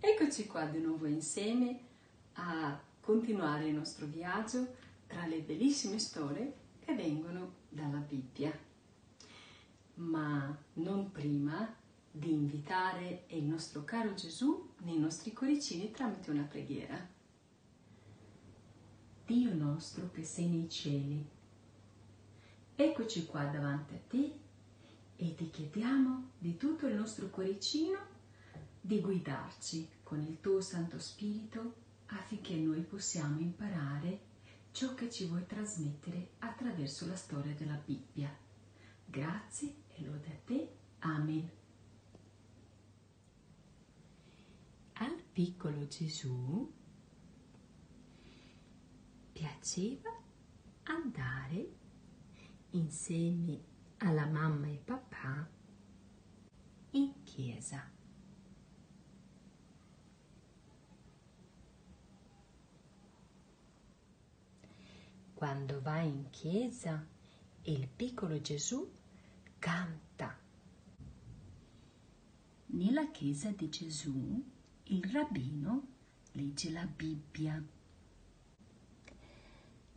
Eccoci qua di nuovo insieme a continuare il nostro viaggio tra le bellissime storie che vengono dalla Bibbia. Ma non prima di invitare il nostro caro Gesù nei nostri cuoricini tramite una preghiera. Dio nostro che sei nei cieli, eccoci qua davanti a te e ti chiediamo di tutto il nostro cuoricino di guidarci con il tuo Santo Spirito affinché noi possiamo imparare ciò che ci vuoi trasmettere attraverso la storia della Bibbia. Grazie e lode a te. Amen. Al piccolo Gesù piaceva andare insieme alla mamma e papà in chiesa. Quando va in chiesa, il piccolo Gesù canta. Nella chiesa di Gesù, il rabbino legge la Bibbia.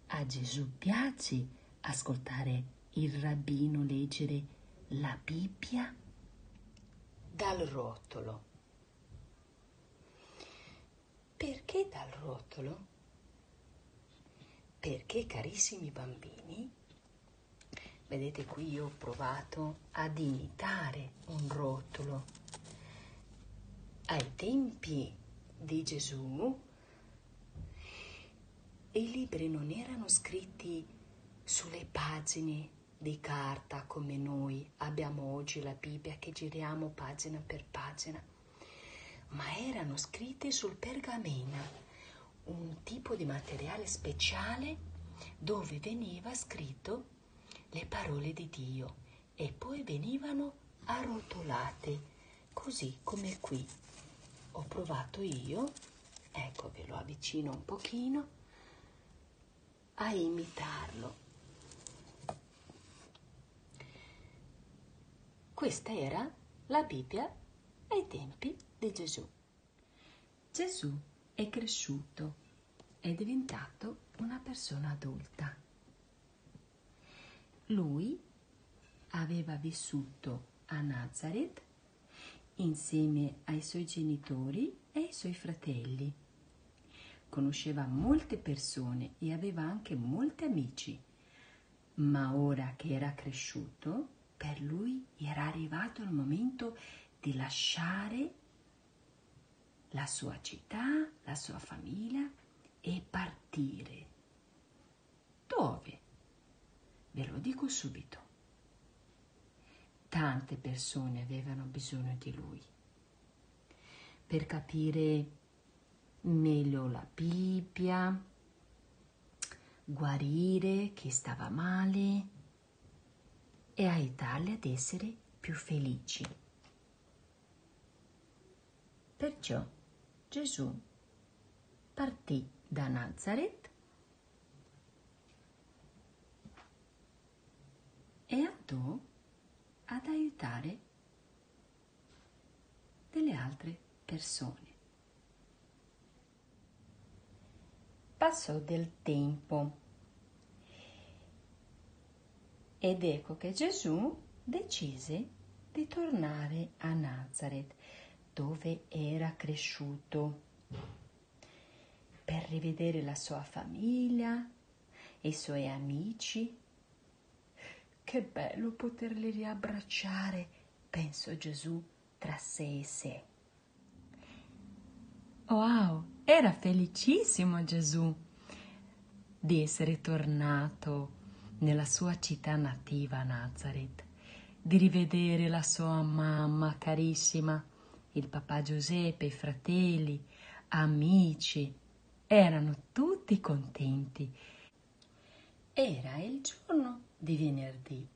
A Gesù piace ascoltare il rabbino leggere la Bibbia dal rotolo. Perché dal rotolo? Perché carissimi bambini, vedete qui io ho provato ad imitare un rotolo. Ai tempi di Gesù i libri non erano scritti sulle pagine di carta come noi abbiamo oggi la Bibbia che giriamo pagina per pagina, ma erano scritti sul pergameno un tipo di materiale speciale dove veniva scritto le parole di Dio e poi venivano arrotolate, così come qui. Ho provato io, ecco ve lo avvicino un pochino, a imitarlo. Questa era la Bibbia ai tempi di Gesù. Gesù è cresciuto, è diventato una persona adulta. Lui aveva vissuto a Nazareth insieme ai suoi genitori e ai suoi fratelli. Conosceva molte persone e aveva anche molti amici, ma ora che era cresciuto, per lui era arrivato il momento di lasciare la sua città, la sua famiglia e partire. Dove? Ve lo dico subito. Tante persone avevano bisogno di lui per capire meglio la Bibbia, guarire chi stava male e aiutarli ad essere più felici. Perciò Gesù partì da Nazareth e andò ad aiutare delle altre persone. Passò del tempo ed ecco che Gesù decise di tornare a Nazareth dove era cresciuto, per rivedere la sua famiglia e i suoi amici. Che bello poterli riabbracciare, pensò Gesù tra sé e sé. Wow, era felicissimo Gesù di essere tornato nella sua città nativa Nazareth, di rivedere la sua mamma carissima il papà Giuseppe, i fratelli, amici, erano tutti contenti. Era il giorno di venerdì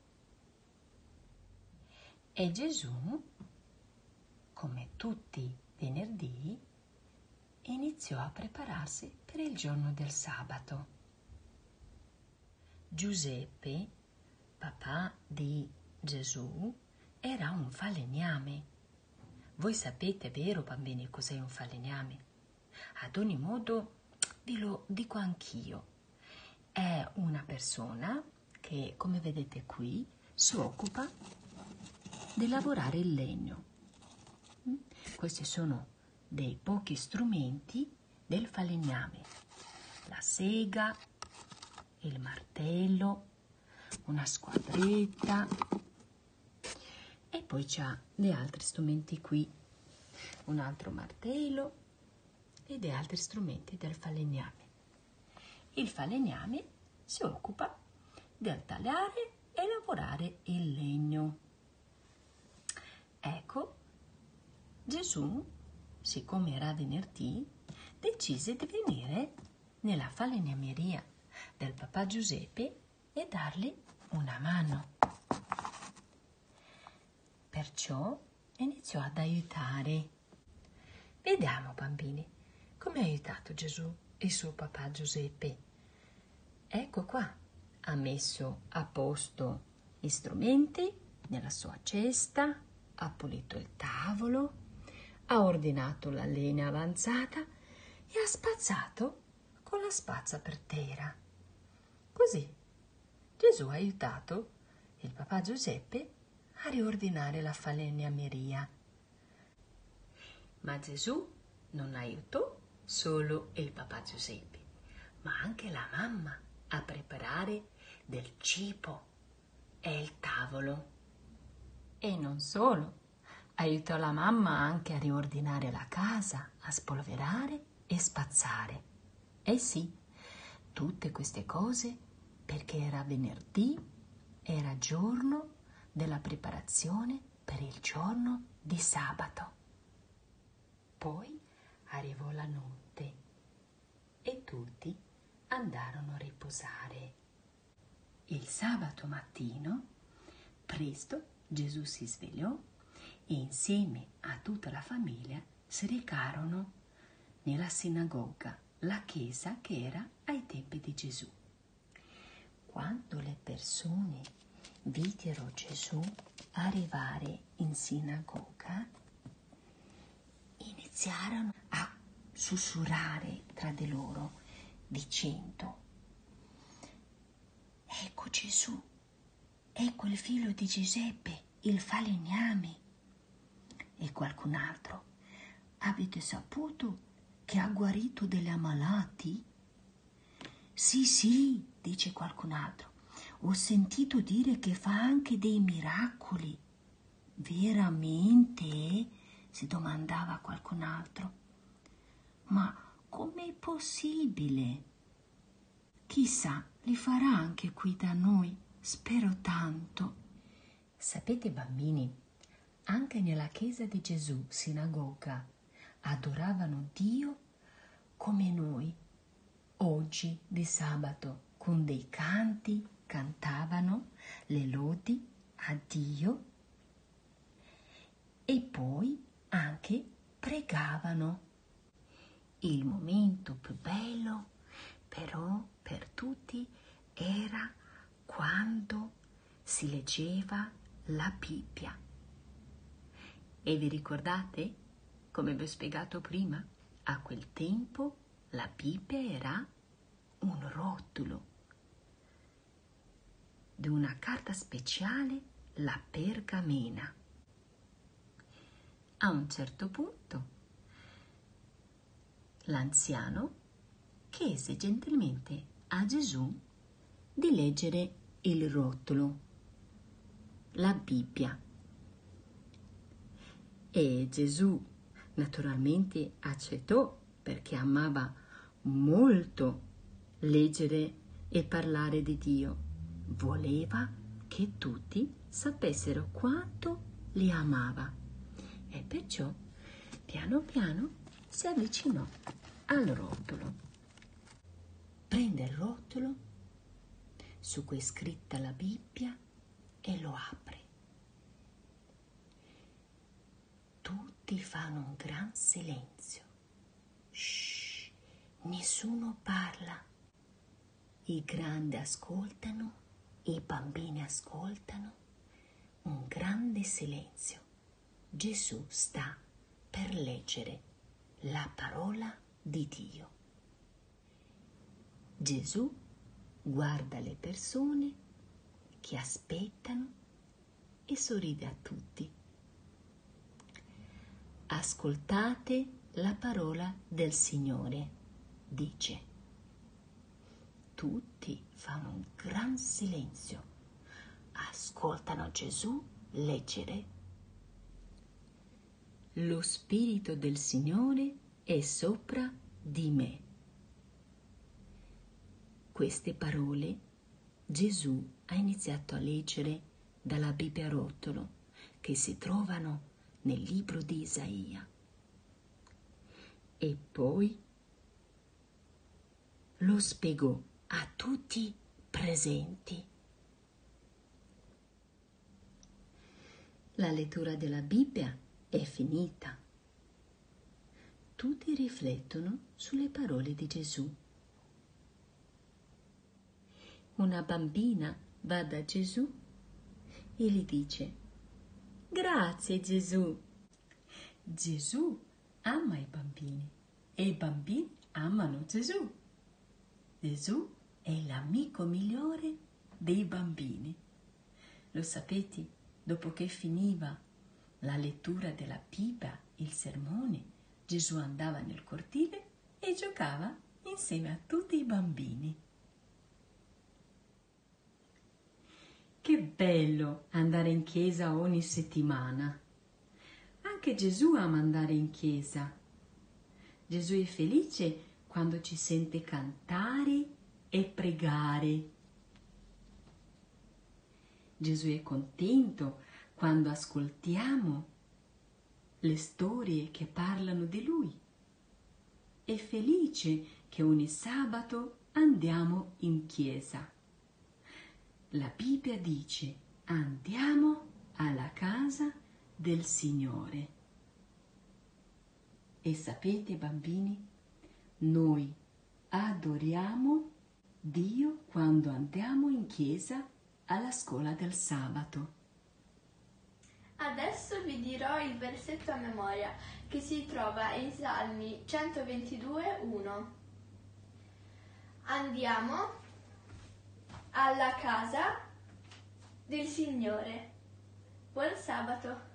e Gesù, come tutti i venerdì, iniziò a prepararsi per il giorno del sabato. Giuseppe, papà di Gesù, era un falegname Voi sapete, vero bambini, cos'è un falegname? Ad ogni modo, ve lo dico anch'io. È una persona che, come vedete qui, si occupa di lavorare il legno. Mm? Questi sono dei pochi strumenti del falegname. La sega, il martello, una squadretta e poi c'ha degli altri strumenti qui, un altro martello e degli altri strumenti del falegname. Il falegname si occupa del tagliare e lavorare il legno. Ecco, Gesù, siccome era venerdì, decise di venire nella falegnameria del papà Giuseppe e dargli una mano. Perciò iniziò ad aiutare. Vediamo, bambini, come ha aiutato Gesù il suo papà Giuseppe. Ecco qua, ha messo a posto gli strumenti nella sua cesta, ha pulito il tavolo, ha ordinato la legna avanzata e ha spazzato con la spazza per terra. Così Gesù ha aiutato il papà Giuseppe a riordinare la falegnameria. Ma Gesù non aiutò solo il papà Giuseppe, ma anche la mamma a preparare del cibo e il tavolo. E non solo, aiutò la mamma anche a riordinare la casa, a spolverare e spazzare. E sì, tutte queste cose perché era venerdì, era giorno della preparazione per il giorno di sabato. Poi arrivò la notte e tutti andarono a riposare. Il sabato mattino, presto, Gesù si svegliò e insieme a tutta la famiglia si recarono nella sinagoga, la chiesa che era ai tempi di Gesù. Quando le persone videro Gesù arrivare in sinagoga, iniziarono a sussurrare tra di loro dicendo, ecco Gesù, Ecco il figlio di Giuseppe, il falegname. E qualcun altro. Avete saputo che ha guarito degli ammalati? Sì, sì, dice qualcun altro. Ho sentito dire che fa anche dei miracoli. Veramente? Si domandava qualcun altro. Ma com'è possibile? Chissà, li farà anche qui da noi. Spero tanto. Sapete bambini, anche nella chiesa di Gesù, sinagoga, adoravano Dio come noi. Oggi di sabato, con dei canti, cantavano le lodi a Dio e poi anche pregavano. Il momento più bello però per tutti era quando si leggeva la Bibbia. E vi ricordate, come vi ho spiegato prima, a quel tempo la Bibbia era un rotolo di una carta speciale, la pergamena. A un certo punto l'anziano chiese gentilmente a Gesù di leggere il rotolo, la Bibbia. E Gesù naturalmente accettò perché amava molto leggere e parlare di Dio. Voleva che tutti sapessero quanto li amava. E perciò, piano piano, si avvicinò al rotolo. Prende il rotolo su cui è scritta la Bibbia e lo apre. Tutti fanno un gran silenzio. Shh, nessuno parla. I grandi ascoltano, i bambini ascoltano. Un grande silenzio. Gesù sta per leggere la parola di Dio. Gesù guarda le persone che aspettano e sorride a tutti. Ascoltate la parola del Signore, dice. Tutti fanno un gran silenzio, ascoltano Gesù leggere. Lo Spirito del Signore è sopra di me. Queste parole Gesù ha iniziato a leggere dalla Bibbia a rotolo che si trovano nel libro di Isaia. E poi lo spiegò a tutti presenti. La lettura della Bibbia è finita. Tutti riflettono sulle parole di Gesù. Una bambina va da Gesù e gli dice, grazie Gesù. Gesù ama i bambini e i bambini amano Gesù. Gesù è l'amico migliore dei bambini. Lo sapete? Dopo che finiva la lettura della Bibbia, il sermone, Gesù andava nel cortile e giocava insieme a tutti i bambini. Che bello andare in chiesa ogni settimana. Anche Gesù ama andare in chiesa. Gesù è felice quando ci sente cantare e pregare. Gesù è contento quando ascoltiamo le storie che parlano di Lui. È felice che ogni sabato andiamo in chiesa. La Bibbia dice andiamo alla casa del Signore. E sapete bambini, noi adoriamo Dio quando andiamo in chiesa alla scuola del sabato. Adesso vi dirò il versetto a memoria che si trova in Salmi 122.1. Andiamo alla casa del Signore. Buon sabato!